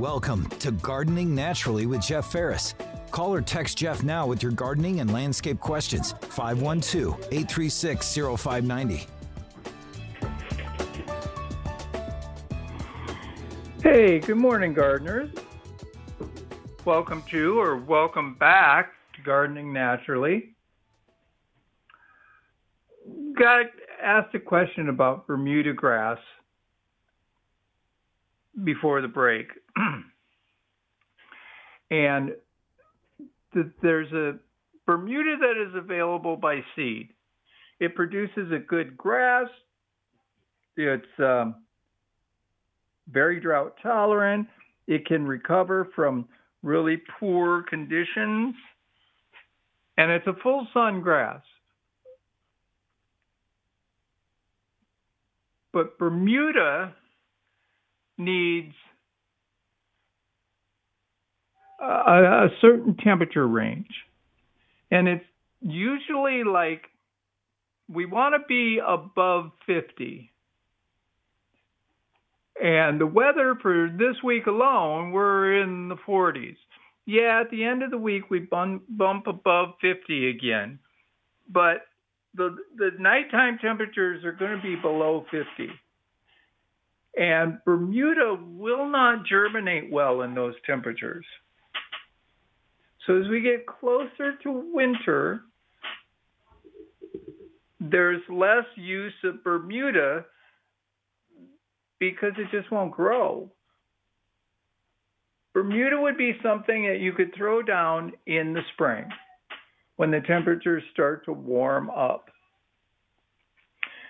Welcome to Gardening Naturally with Jeff Ferris. Call or text Jeff now with your gardening and landscape questions. 512 836 0590. Hey, good morning, gardeners. Welcome to or welcome back to Gardening Naturally. Got asked a question about Bermuda grass before the break. and th- there's a Bermuda that is available by seed. It produces a good grass. It's um, very drought tolerant. It can recover from really poor conditions. And it's a full sun grass. But Bermuda needs a, a certain temperature range. And it's usually like we want to be above 50. And the weather for this week alone, we're in the 40s. Yeah, at the end of the week, we bump, bump above 50 again. But the, the nighttime temperatures are going to be below 50. And Bermuda will not germinate well in those temperatures. So as we get closer to winter, there's less use of Bermuda because it just won't grow. Bermuda would be something that you could throw down in the spring when the temperatures start to warm up.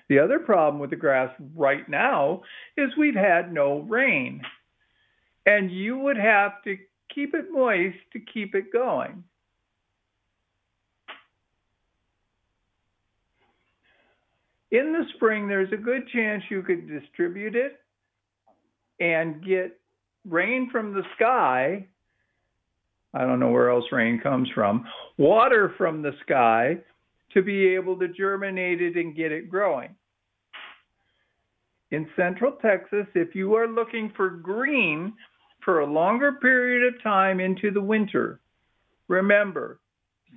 The other problem with the grass right now is we've had no rain. And you would have to keep it moist to keep it going. In the spring, there's a good chance you could distribute it and get rain from the sky. I don't know where else rain comes from, water from the sky to be able to germinate it and get it growing in central Texas, if you are looking for green for a longer period of time into the winter, remember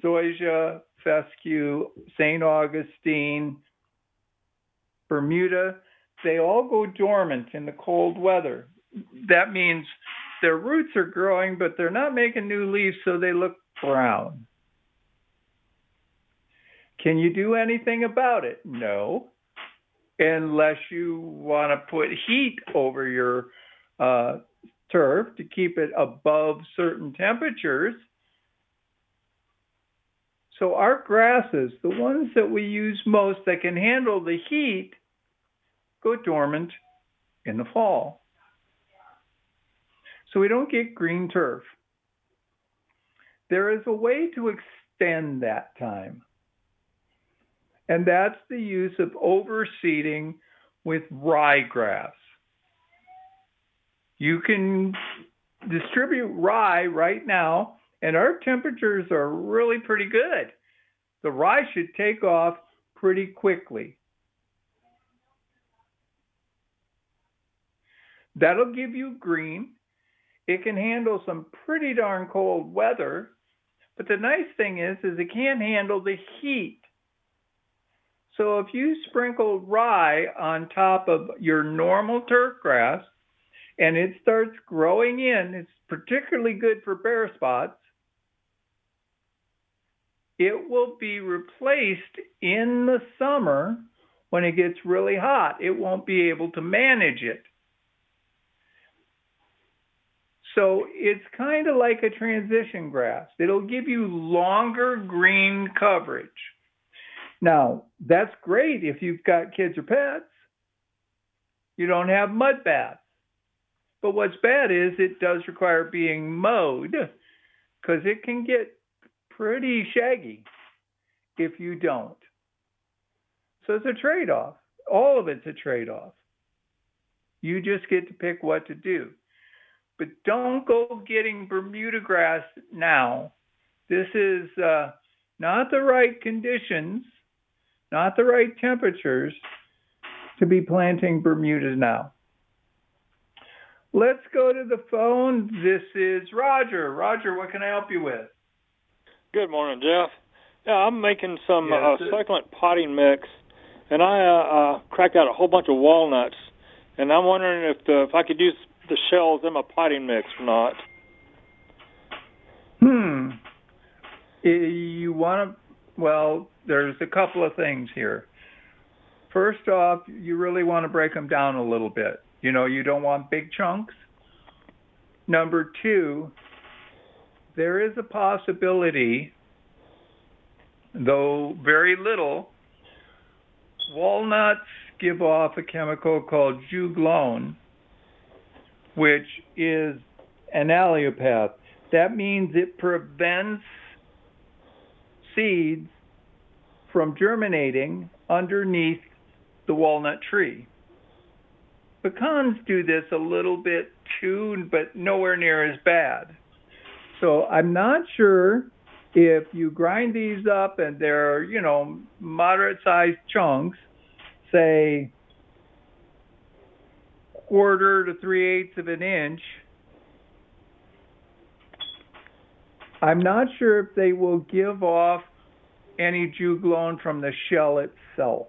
zoysia, fescue, St. Augustine, Bermuda, they all go dormant in the cold weather. That means their roots are growing, but they're not making new leaves, so they look brown. Can you do anything about it? No unless you want to put heat over your uh, turf to keep it above certain temperatures. So our grasses, the ones that we use most that can handle the heat, go dormant in the fall. So we don't get green turf. There is a way to extend that time and that's the use of overseeding with ryegrass. You can distribute rye right now, and our temperatures are really pretty good. The rye should take off pretty quickly. That'll give you green. It can handle some pretty darn cold weather, but the nice thing is, is it can't handle the heat so if you sprinkle rye on top of your normal turf grass and it starts growing in, it's particularly good for bare spots. It will be replaced in the summer when it gets really hot. It won't be able to manage it. So it's kind of like a transition grass. It'll give you longer green coverage. Now, that's great if you've got kids or pets. You don't have mud baths. But what's bad is it does require being mowed because it can get pretty shaggy if you don't. So it's a trade off. All of it's a trade off. You just get to pick what to do. But don't go getting Bermuda grass now. This is uh, not the right conditions not the right temperatures to be planting Bermuda now. Let's go to the phone. This is Roger. Roger, what can I help you with? Good morning, Jeff. Yeah, I'm making some Yes, uh, succulent potting mix, and I uh, uh, cracked out a whole bunch of walnuts, and I'm wondering if the, if I could use the shells in my potting mix or not. Hmm. You want to, well, there's a couple of things here. First off, you really want to break them down a little bit. You know, you don't want big chunks. Number two, there is a possibility, though very little, walnuts give off a chemical called juglone, which is an allopath. That means it prevents seeds from germinating underneath the walnut tree. Pecans do this a little bit too, but nowhere near as bad. So I'm not sure if you grind these up and they're, you know, moderate sized chunks, say quarter to three eighths of an inch, I'm not sure if they will give off any juglone from the shell itself.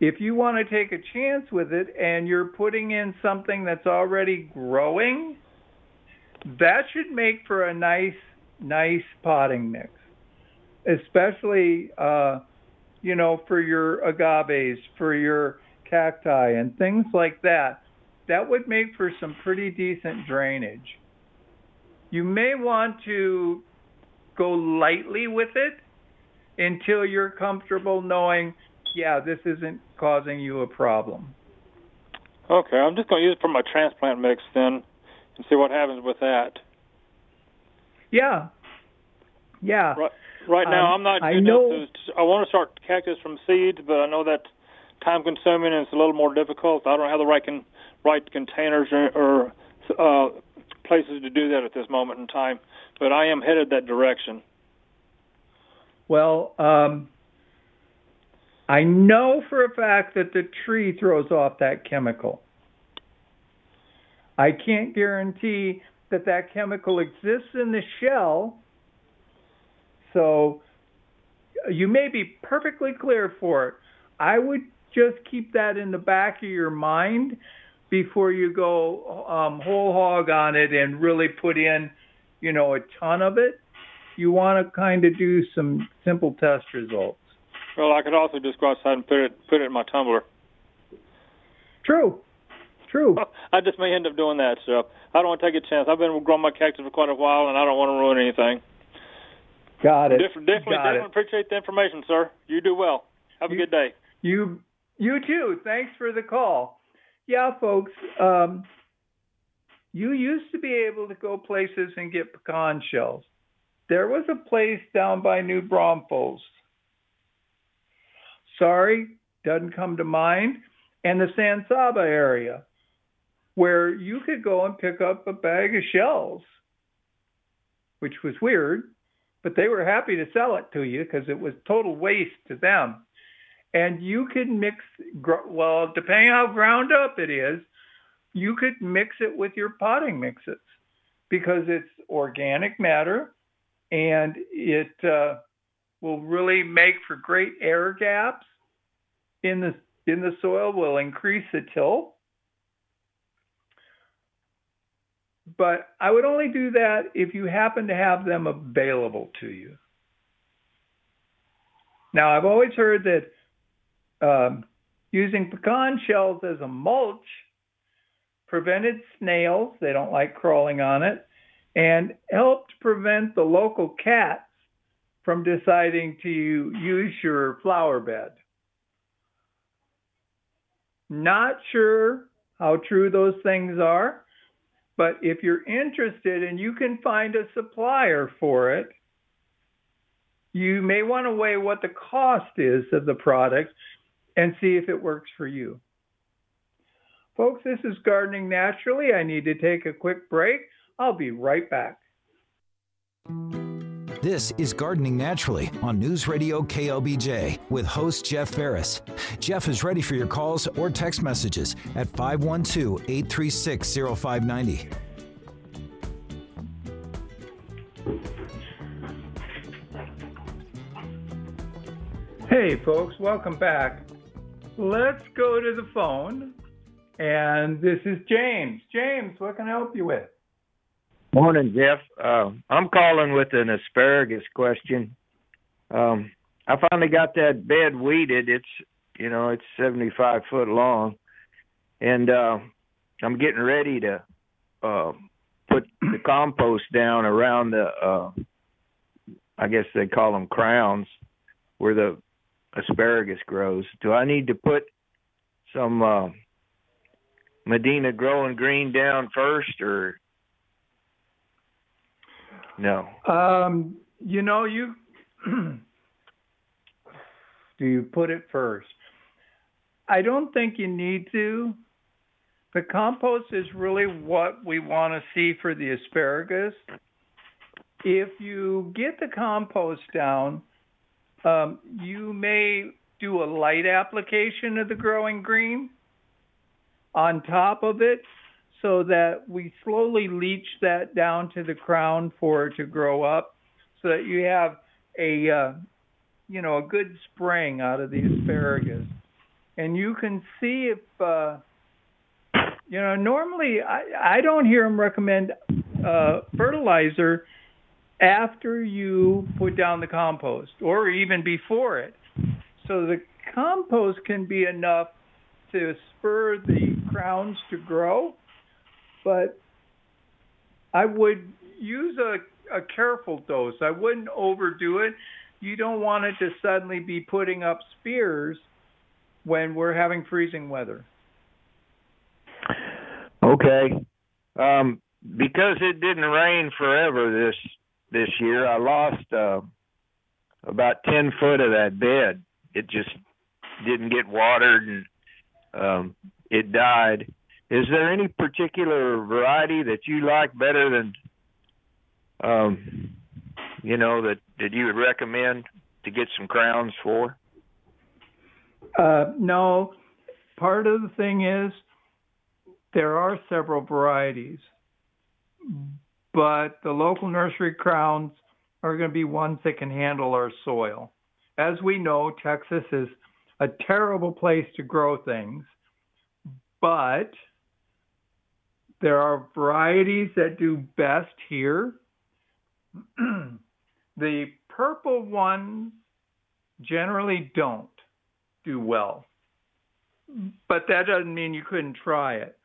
If you want to take a chance with it and you're putting in something that's already growing, that should make for a nice, nice potting mix, especially, uh, you know, for your agaves, for your cacti, and things like that. That would make for some pretty decent drainage. You may want to go lightly with it until you're comfortable knowing, yeah, this isn't causing you a problem. Okay, I'm just going to use it for my transplant mix then, and see what happens with that. Yeah. Yeah. Right, right now, Um, I'm not. I good know- enough to, I want to start cactus from seeds, but I know that time consuming and it's a little more difficult. I don't have the right con, right containers or, or uh, places to do that at this moment in time. But I am headed that direction. Well, um, I know for a fact that the tree throws off that chemical. I can't guarantee that that chemical exists in the shell. So you may be perfectly clear for it. I would just keep that in the back of your mind before you go um, whole hog on it and really put in, you know, a ton of it. You want to kind of do some simple test results. Well, I could also just go outside and put it put it in my tumbler. True. True. I just may end up doing that. So I don't want to take a chance. I've been growing my cactus for quite a while, and I don't want to ruin anything. Got it. Def- definitely, Got definitely it. appreciate the information, sir. You do well. Have a You- good day. You you too. Thanks for the call. Yeah, folks. Um, you used to be able to go places and get pecan shells. There was a place down by New Braunfels. Sorry, doesn't come to mind. And the San Saba area, where you could go and pick up a bag of shells, which was weird, but they were happy to sell it to you because it was total waste to them and you could mix well depending how ground up it is you could mix it with your potting mixes because it's organic matter and it uh, will really make for great air gaps in the in the soil will increase the till but I would only do that if you happen to have them available to you. Now I've always heard that um, using pecan shells as a mulch prevented snails, they don't like crawling on it, and helped prevent the local cats from deciding to use your flower bed. Not sure how true those things are, but if you're interested and you can find a supplier for it, you may want to weigh what the cost is of the product and see if it works for you. Folks, this is Gardening Naturally. I need to take a quick break. I'll be right back. This is Gardening Naturally on News Radio KLBJ with host Jeff Ferris. Jeff is ready for your calls or text messages at 512 836 0590. Hey, folks, welcome back. Let's go to the phone. And this is James. James, what can I help you with? Morning, Jeff. Uh, I'm calling with an asparagus question. Um, I finally got that bed weeded. It's you know it's 75 foot long, and uh, I'm getting ready to uh, put the compost down around the. Uh, I guess they call them crowns, where the asparagus grows. Do I need to put some uh, Medina growing green down first, or no. Um, you know, you do you put it first? I don't think you need to. The compost is really what we want to see for the asparagus. If you get the compost down, um, you may do a light application of the growing green on top of it so that we slowly leach that down to the crown for it to grow up so that you have a uh, you know a good spring out of the asparagus. And you can see if uh, you know normally I, I don't hear them recommend uh, fertilizer after you put down the compost or even before it. So the compost can be enough to spur the crowns to grow but I would use a, a careful dose. I wouldn't overdo it. You don't want it to suddenly be putting up spears when we're having freezing weather. Okay. Um, because it didn't rain forever this this year, I lost uh, about ten foot of that bed. It just didn't get watered and um, it died. Is there any particular variety that you like better than, um, you know, that that you would recommend to get some crowns for? Uh, no. Part of the thing is there are several varieties, but the local nursery crowns are going to be ones that can handle our soil. As we know, Texas is a terrible place to grow things, but there are varieties that do best here. the purple ones generally don't do well, but that doesn't mean you couldn't try it.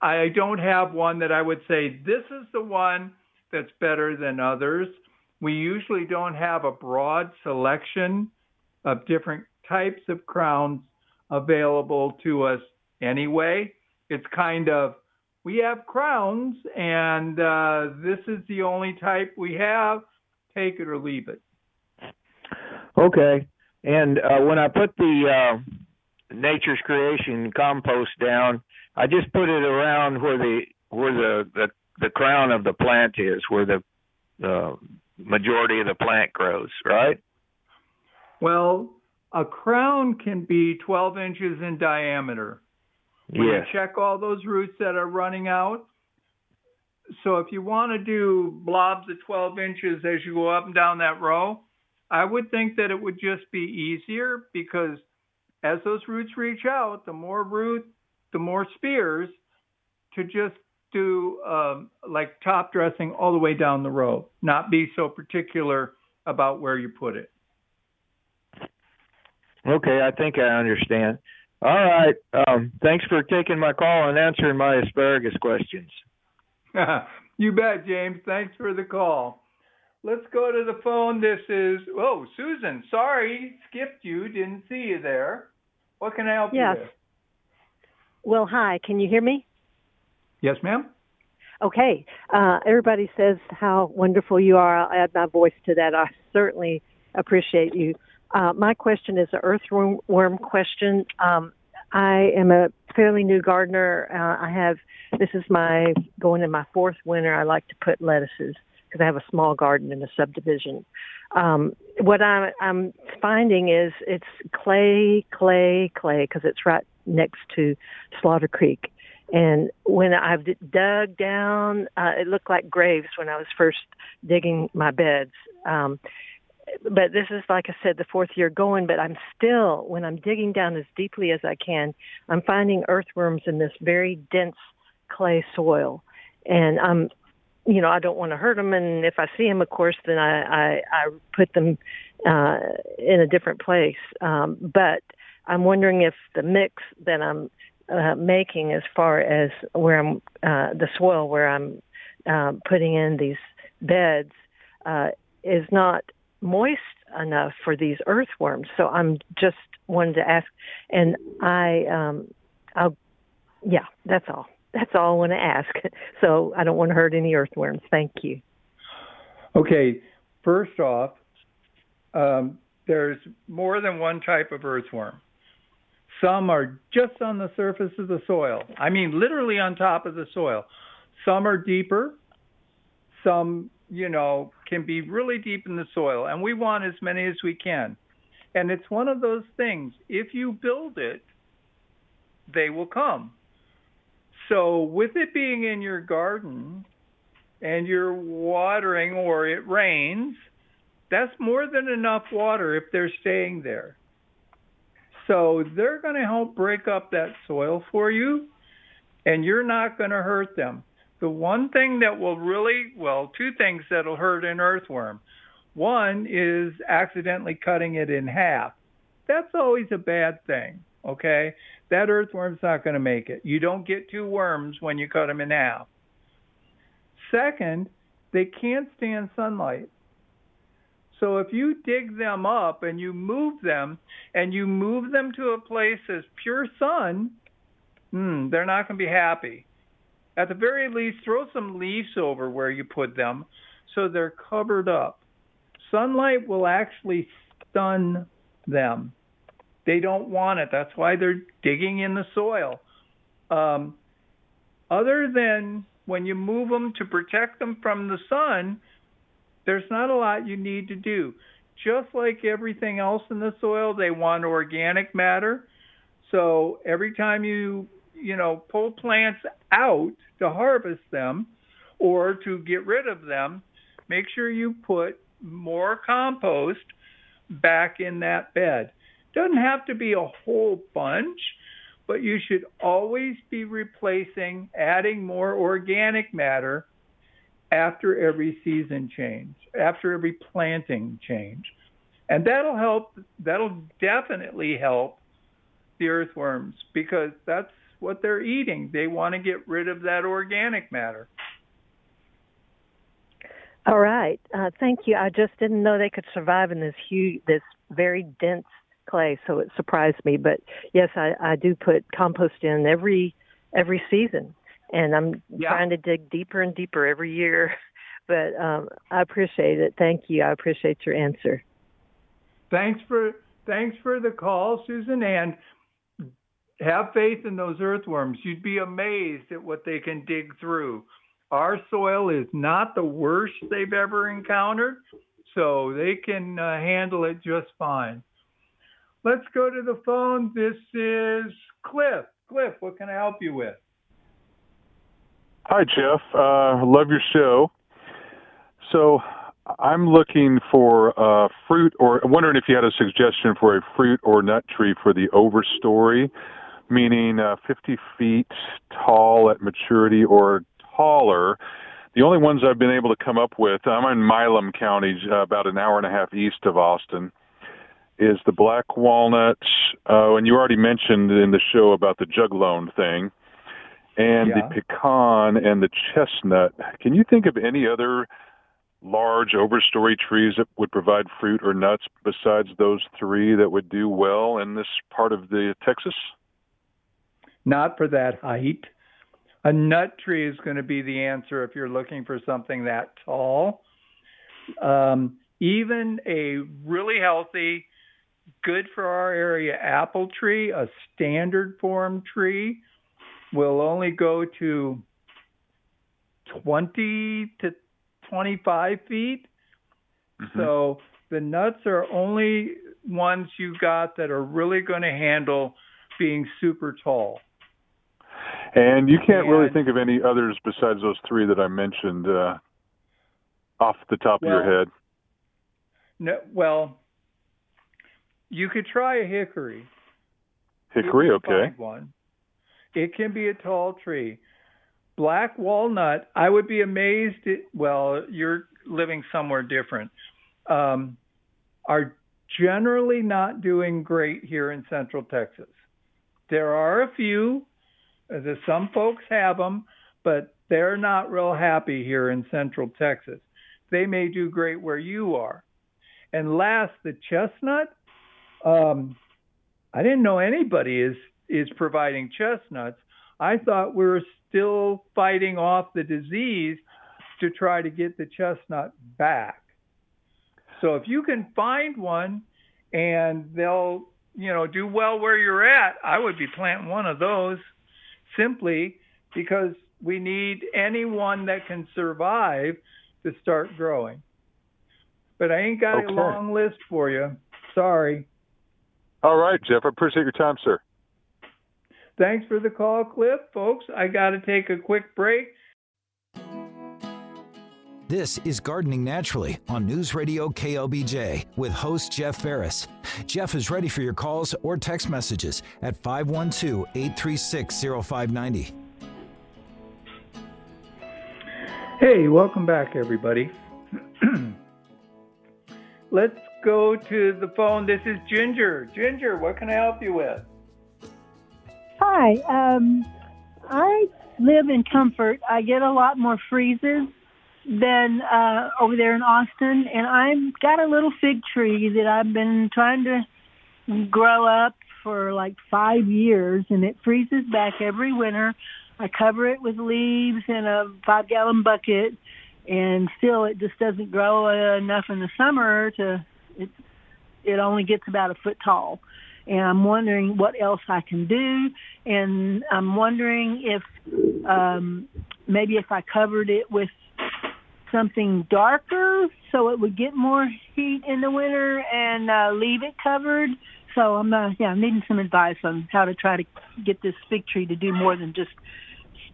I don't have one that I would say this is the one that's better than others. We usually don't have a broad selection of different types of crowns available to us anyway it's kind of we have crowns and uh, this is the only type we have. Take it or leave it. Okay. And uh, when I put the uh, Nature's Creation compost down, I just put it around where the where the the, the crown of the plant is, where the the majority of the plant grows, right? Well, a crown can be 12 inches in diameter. We yes. check all those roots that are running out. So if you want to do blobs of 12 inches as you go up and down that row, I would think that it would just be easier because as those roots reach out, the more root, the more spears to just do um, like top dressing all the way down the row, not be so particular about where you put it. Okay, I think I understand. All right. Um, thanks for taking my call and answering my asparagus questions. you bet, James. Thanks for the call. Let's go to the phone. This is, oh, Susan. Sorry, skipped you. Didn't see you there. What can I help yes. you with? Well, hi. Can you hear me? Yes, ma'am. Okay. Uh, everybody says how wonderful you are. I'll add my voice to that. I certainly appreciate you uh, my question is an earthworm question. Um, I am a fairly new gardener. Uh, I have this is my going in my fourth winter. I like to put lettuces, because I have a small garden in a subdivision. Um, what I'm, I'm finding is it's clay, clay, clay because it's right next to Slaughter Creek. And when I've dug down, uh, it looked like graves when I was first digging my beds. Um, but this is like I said, the fourth year going. But I'm still, when I'm digging down as deeply as I can, I'm finding earthworms in this very dense clay soil, and I'm, you know, I don't want to hurt them. And if I see them, of course, then I I, I put them uh, in a different place. Um, but I'm wondering if the mix that I'm uh, making, as far as where I'm uh, the soil where I'm uh, putting in these beds, uh, is not moist enough for these earthworms. So I'm just wanted to ask, and I, um, I'll, yeah, that's all. That's all I want to ask. So I don't want to hurt any earthworms. Thank you. Okay, first off, um, there's more than one type of earthworm. Some are just on the surface of the soil. I mean, literally on top of the soil. Some are deeper. Some, you know, can be really deep in the soil. And we want as many as we can. And it's one of those things. If you build it, they will come. So, with it being in your garden and you're watering or it rains, that's more than enough water if they're staying there. So they're going to help break up that soil for you, and you're not going to hurt them. The one thing that will really, well, two things that'll hurt an earthworm. One is accidentally cutting it in half. That's always a bad thing, okay? That earthworm's not going to make it. You don't get two worms when you cut them in half. Second, they can't stand sunlight. So if you dig them up and you move them and you move them to a place as pure sun, hmm, they're not going to be happy. At the very least, throw some leaves over where you put them so they're covered up. Sunlight will actually stun them. They don't want it. That's why they're digging in the soil. Um, other than when you move them to protect them from the sun, there's not a lot you need to do. Just like everything else in the soil, they want organic matter. So every time you, you know, pull plants out to harvest them or to get rid of them, make sure you put more compost back in that bed. Doesn't have to be a whole bunch, but you should always be replacing, adding more organic matter after every season change, after every planting change. And that'll help, that'll definitely help the earthworms because that's what they're eating. They want to get rid of that organic matter. All right. Uh, thank you. I just didn't know they could survive in this huge, this very dense clay, so it surprised me. But yes, I, I do put compost in every every season and I'm yeah. trying to dig deeper and deeper every year. But um, I appreciate it. Thank you. I appreciate your answer. Thanks for thanks for the call, Susan, and have faith in those earthworms. You'd be amazed at what they can dig through. Our soil is not the worst they've ever encountered, so they can uh, handle it just fine. Let's go to the phone. This is Cliff. Cliff, what can I help you with? Hi, Jeff. Uh, love your show. So I'm looking for uh, fruit, or wondering if you had a suggestion for a fruit or nut tree for the overstory, meaning uh, 50 feet tall at maturity or taller. The only ones I've been able to come up with, I'm in Milam County, uh, about an hour and a half east of Austin, is the black walnut. Uh, and you already mentioned in the show about the juglone thing and yeah. the pecan and the chestnut. Can you think of any other large overstory trees that would provide fruit or nuts besides those three that would do well in this part of the Texas? Not for that height. A nut tree is going to be the answer if you're looking for something that tall. Um, even a really healthy, good for our area apple tree, a standard form tree, will only go to 20 to 25 feet. Mm-hmm. So the nuts are only ones you got that are really going to handle being super tall. And you can't really think of any others besides those three that I mentioned uh, off the top of your head. No, well, you could try a hickory. Hickory, okay. One. It can be a tall tree. Black walnut, I would be amazed. At, well, you're living somewhere different. Um, are generally not doing great here in Central Texas. There are a few. Uh, the- Some folks have them, but they're not real happy here in Central Texas. They may do great where you are. And last, the chestnut. Um, I didn't know anybody is is providing chestnuts. I thought we were still fighting off the disease to try to get the chestnut back. So if you can find one and they'll, you know, do well where you're at, I would be planting one of those simply because we need anyone that can survive to start growing. But I ain't got Okay. a long list for you. Sorry. All right, Jeff. I appreciate your time, sir. Thanks for the call, Cliff. Folks, I got to take a quick break. This is Gardening Naturally on News Radio KLBJ with host Jeff Ferris. Jeff is ready for your calls or text messages at 512 836 0590. Hey, welcome back, everybody. Let's go to the phone. This is Ginger. Ginger, what can I help you with? Hi. Um, I live in Comfort. I get a lot more freezes than uh, over there in Austin, and I've got a little fig tree that I've been trying to grow up for like five years, and it freezes back every winter. I cover it with leaves in a five-gallon bucket, and still it just doesn't grow uh, enough in the summer to. It, it only gets about a foot tall and I'm wondering what else I can do. And I'm wondering if um, maybe if I covered it with something darker so it would get more heat in the winter and uh, leave it covered. So I'm uh, yeah, I'm needing some advice on how to try to get this fig tree to do more than just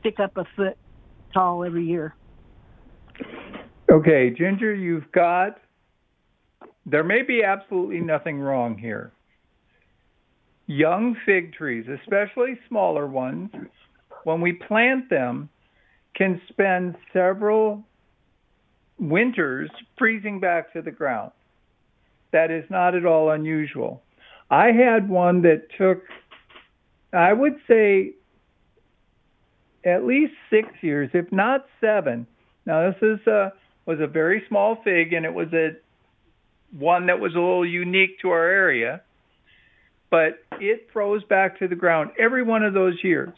stick up a foot tall every year. Okay, Ginger, you've got. There may be absolutely nothing wrong here. Young fig trees, especially smaller ones, when we plant them, can spend several winters freezing back to the ground. That is not at all unusual. I had one that took, I would say, at least six years, if not seven. Now this is a was a very small fig, and it was a one that was a little unique to our area. But it froze back to the ground every one of those years,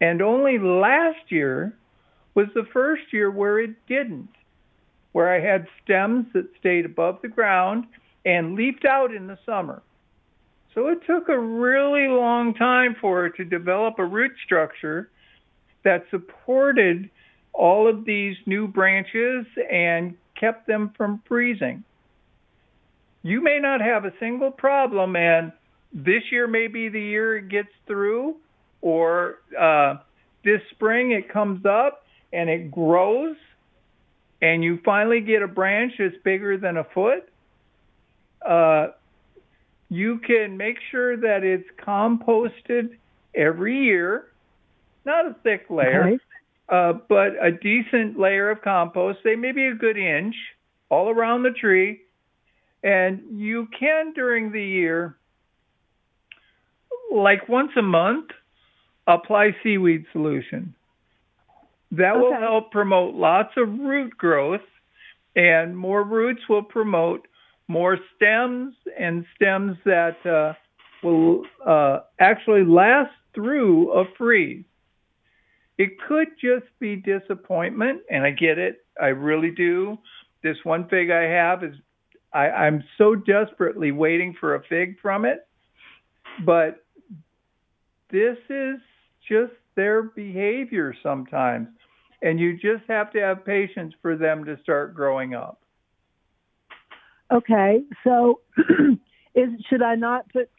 and only last year was the first year where it didn't, where I had stems that stayed above the ground and leafed out in the summer. So it took a really long time for it to develop a root structure that supported all of these new branches and kept them from freezing. You may not have a single problem, and this year may be the year it gets through, or uh, this spring it comes up and it grows, and you finally get a branch that's bigger than a foot. Uh, you can make sure that it's composted every year, not a thick layer Okay. uh, but a decent layer of compost, say maybe a good inch, all around the tree. And you can during the year, like once a month, apply seaweed solution. That will help promote lots of root growth, and more roots will promote more stems and stems that uh, will uh, actually last through a freeze. It could just be disappointment, and I get it. I really do. This one fig I have is, I, I'm so desperately waiting for a fig from it, but this is just their behavior sometimes. And you just have to have patience for them to start growing up. Okay, so is should I not put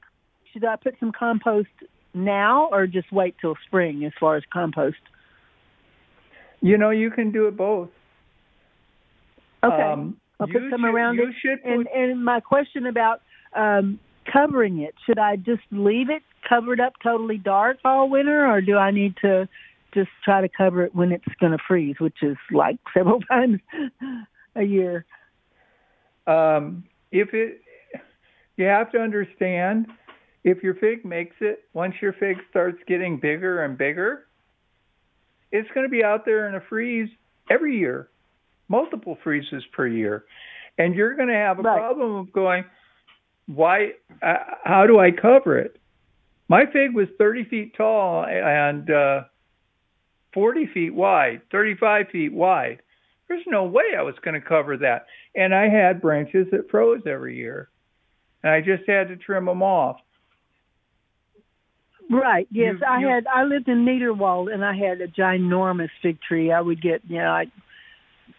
should I put some compost now or just wait till spring as far as compost? You know, you can do it both. Okay. Um, I'll put some should- around it. put- And and my question about um, covering it, should I just leave it covered up totally dark all winter, or do I need to just try to cover it when it's going to freeze, which is like several times a year? um, if it, you have to understand, if your fig makes it, once your fig starts getting bigger and bigger, it's going to be out there in a freeze every year, multiple freezes per year, and you're going to have a Right. problem of going, why? Uh, how do I cover it? My fig was 30 feet tall and uh, 40 feet wide, 35 feet wide. There's no way I was going to cover that. And I had branches that froze every year. And I just had to trim them off. Right. Yes, You- I you- had. I lived in Niederwald, and I had a ginormous fig tree. I would get, you know, like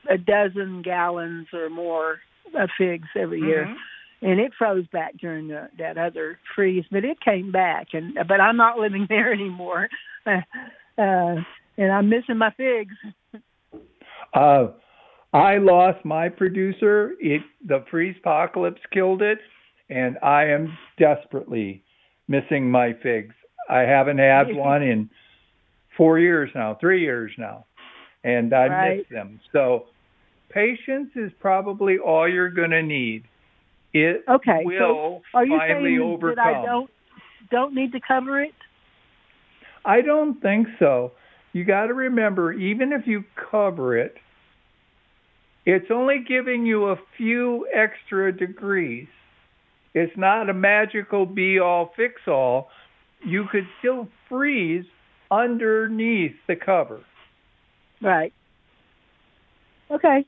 a dozen gallons or more of figs every year, Mhm. and it froze back during the, that other freeze, but it came back. And but I'm not living there anymore, uh, and I'm missing my figs. Uh, I lost my producer. It the freeze apocalypse killed it, and I am desperately missing my figs. I haven't had one in four years now, three years now, and I Right. miss them. So patience is probably all you're going to need. It Okay, so will Are you finally saying overcome. that I don't don't need to cover it? I don't think so. You got to remember, even if you cover it, it's only giving you a few extra degrees. It's not a magical be all fix all. You could still freeze underneath the cover. Right. Okay.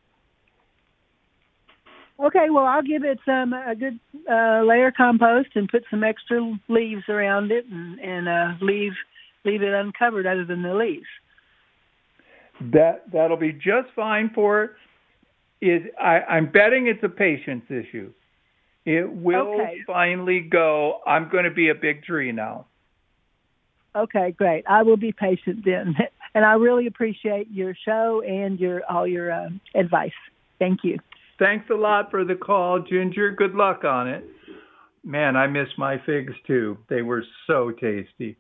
Okay, well, I'll give it some a good uh, layer compost and put some extra leaves around it, and, and uh, leave leave it uncovered other than the leaves. That that'll be just fine for it. Is I, I'm betting it's a patience issue. It will Okay. finally go. I'm going to be a big tree now. Okay, great. I will be patient then, and I really appreciate your show and your all your uh, advice. Thank you. Thanks a lot for the call, Ginger. Good luck on it. Man, I miss my figs too. They were so tasty.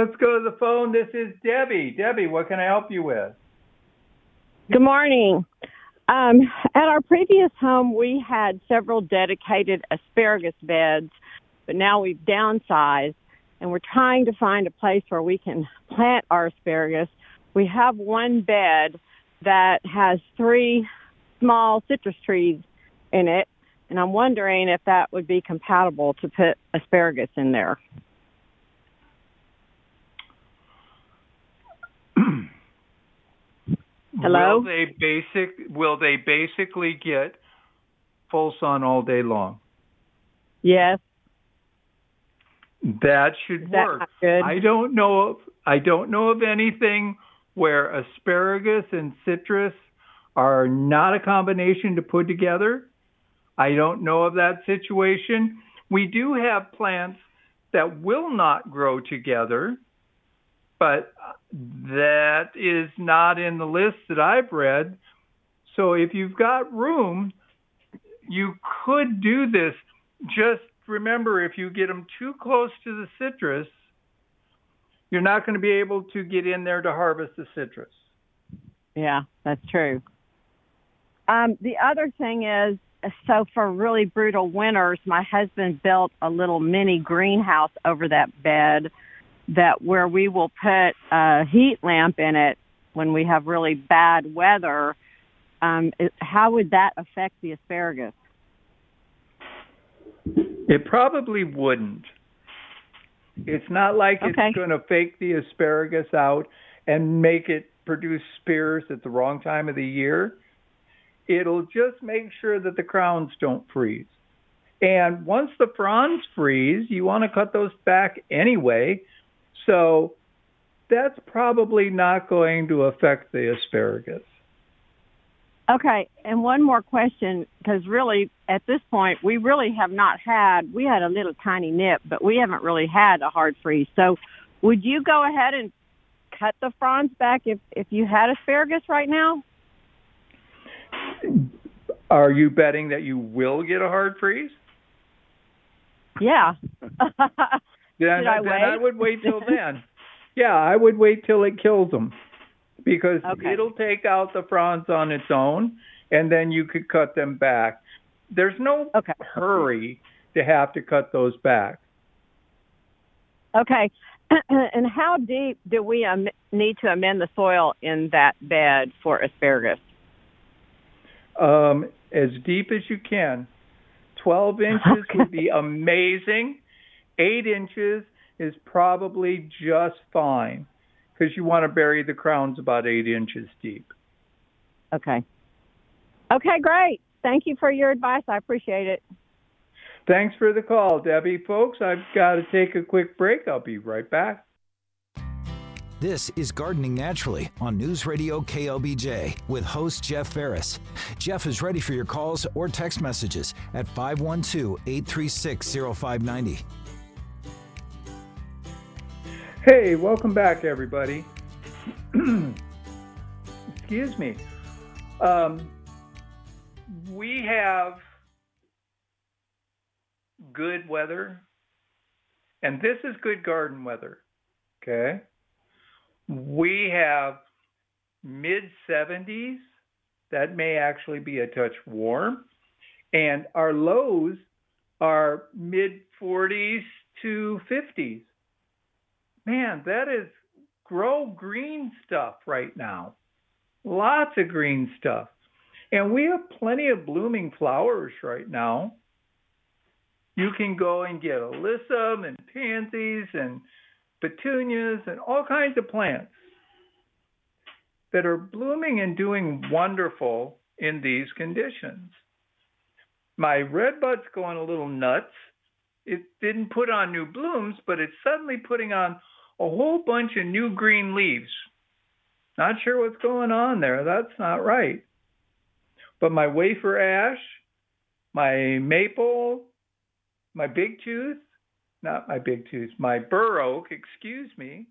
Let's go to the phone. This is Debbie. Debbie, what can I help you with? Good morning. Um, at our previous home, we had several dedicated asparagus beds, but now we've downsized and we're trying to find a place where we can plant our asparagus. We have one bed that has three small citrus trees in it, and I'm wondering if that would be compatible to put asparagus in there. Hello? Will they basic will they basically get full sun all day long? Yes, That should is work. I don't know of I don't know of anything where asparagus and citrus are not a combination to put together. I don't know of that situation. We do have plants that will not grow together, but that is not in the list that I've read. So if you've got room, you could do this. Just remember if you get them too close to the citrus, you're not going to be able to get in there to harvest the citrus. Yeah, that's true. Um, the other thing is, so for really brutal winters, my husband built a little mini greenhouse over that bed that where we will put a heat lamp in it when we have really bad weather. Um, it, how would that affect the asparagus? It probably wouldn't. It's not like Okay. it's going to fake the asparagus out and make it produce spears at the wrong time of the year. It'll just make sure that the crowns don't freeze. And once the fronds freeze, you want to cut those back anyway. So that's probably not going to affect the asparagus. Okay, and one more question because really at this point we really have not had we had a little tiny nip, but we haven't really had a hard freeze. So, would you go ahead and cut the fronds back if if you had asparagus right now? Are you betting that you will get a hard freeze? Yeah. then, I then? I would wait till then. yeah, I would wait till it kills them because Okay. it'll take out the fronds on its own, and then you could cut them back. There's no Okay. hurry to have to cut those back. Okay. and how deep do we um, need to amend the soil in that bed for asparagus? um, as deep as you can. 12 inches would be amazing. 8 inches is probably just fine because you want to bury the crowns about 8 inches deep. Okay. Okay, great. Thank you for your advice. I appreciate it. Thanks for the call, Debbie. Folks, I've got to take a quick break. I'll be right back. This is Gardening Naturally on News Radio KLBJ with host Jeff Ferris. Jeff is ready for your calls or text messages at 512 836 0590. Hey, welcome back, everybody. Excuse me. Um, we have good weather, and this is good garden weather. Okay. We have mid 70s. That may actually be a touch warm. And our lows are mid 40s to 50s man, that is grow green stuff right now. Lots of green stuff. And we have plenty of blooming flowers right now. You can go and get alyssum and pansies and petunias and all kinds of plants that are blooming and doing wonderful in these conditions. My redbud's going a little nuts. It didn't put on new blooms, but it's suddenly putting on a whole bunch of new green leaves. Not sure what's going on there. That's not right. But my wafer ash, my maple, my big tooth, not my big tooth, my bur oak, excuse me,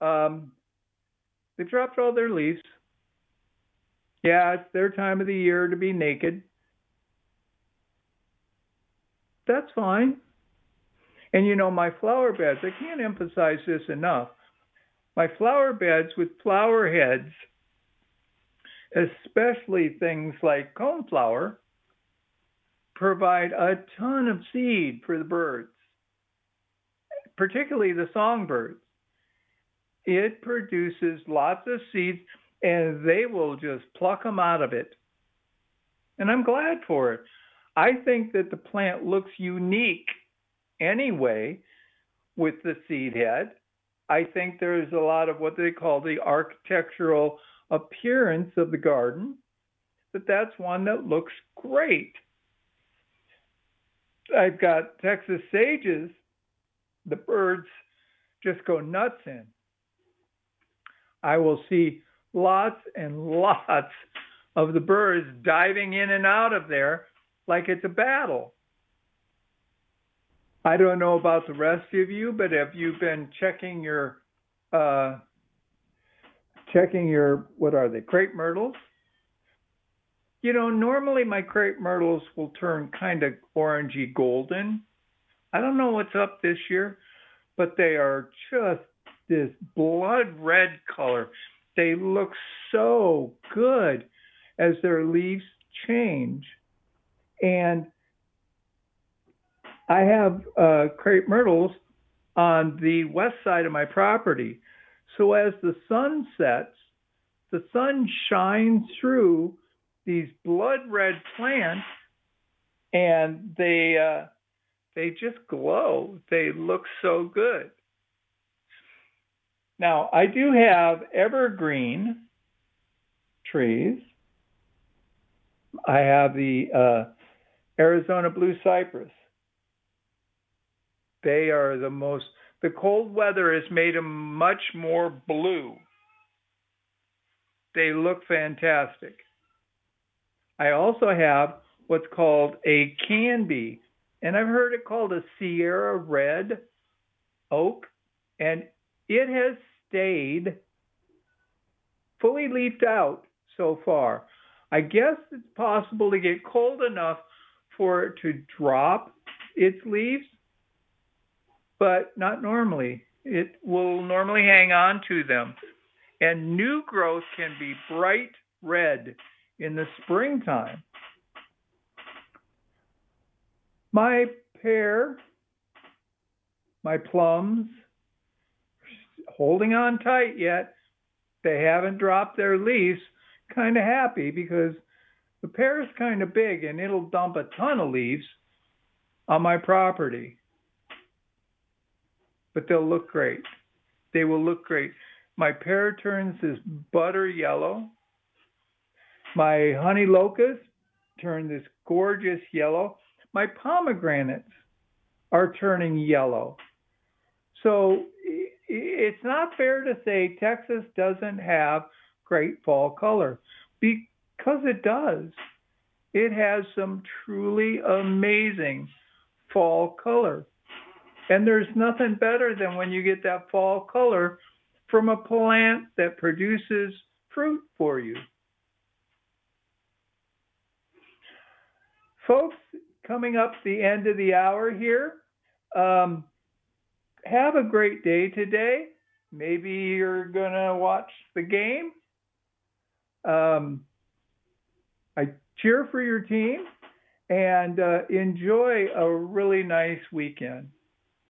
um, they've dropped all their leaves. Yeah, it's their time of the year to be naked. That's fine. And you know, my flower beds, I can't emphasize this enough. My flower beds with flower heads, especially things like coneflower, provide a ton of seed for the birds, particularly the songbirds. It produces lots of seeds and they will just pluck them out of it. And I'm glad for it. I think that the plant looks unique anyway with the seed head. I think there's a lot of what they call the architectural appearance of the garden, but that's one that looks great. I've got Texas sages, the birds just go nuts in. I will see lots and lots of the birds diving in and out of there like it's a battle. I don't know about the rest of you, but have you been checking your uh, checking your what are they crepe myrtles? You know, normally my crepe myrtles will turn kind of orangey golden. I don't know what's up this year, but they are just this blood red color. They look so good as their leaves change. And I have uh, crepe myrtles on the west side of my property. So as the sun sets, the sun shines through these blood red plants, and they uh, they just glow. They look so good. Now I do have evergreen trees. I have the uh, Arizona blue cypress. They are the most The cold weather has made them much more blue. They look fantastic. I also have what's called a canby, and I've heard it called a Sierra Red oak, and it has stayed fully leafed out so far. I guess it's possible to get cold enough for it to drop its leaves, but not normally. It will normally hang on to them. And new growth can be bright red in the springtime. My pear, my plums, holding on tight yet. They haven't dropped their leaves. Kind of happy because the pear is kind of big and it'll dump a ton of leaves on my property. But they'll look great. They will look great. My pear turns this butter yellow. My honey locust turn this gorgeous yellow. My pomegranates are turning yellow. So it's not fair to say Texas doesn't have great fall color because it does. It has some truly amazing fall color. And there's nothing better than when you get that fall color from a plant that produces fruit for you. Folks, coming up the end of the hour here, um, have a great day today. Maybe you're going to watch the game. Um, I cheer for your team and uh, enjoy a really nice weekend.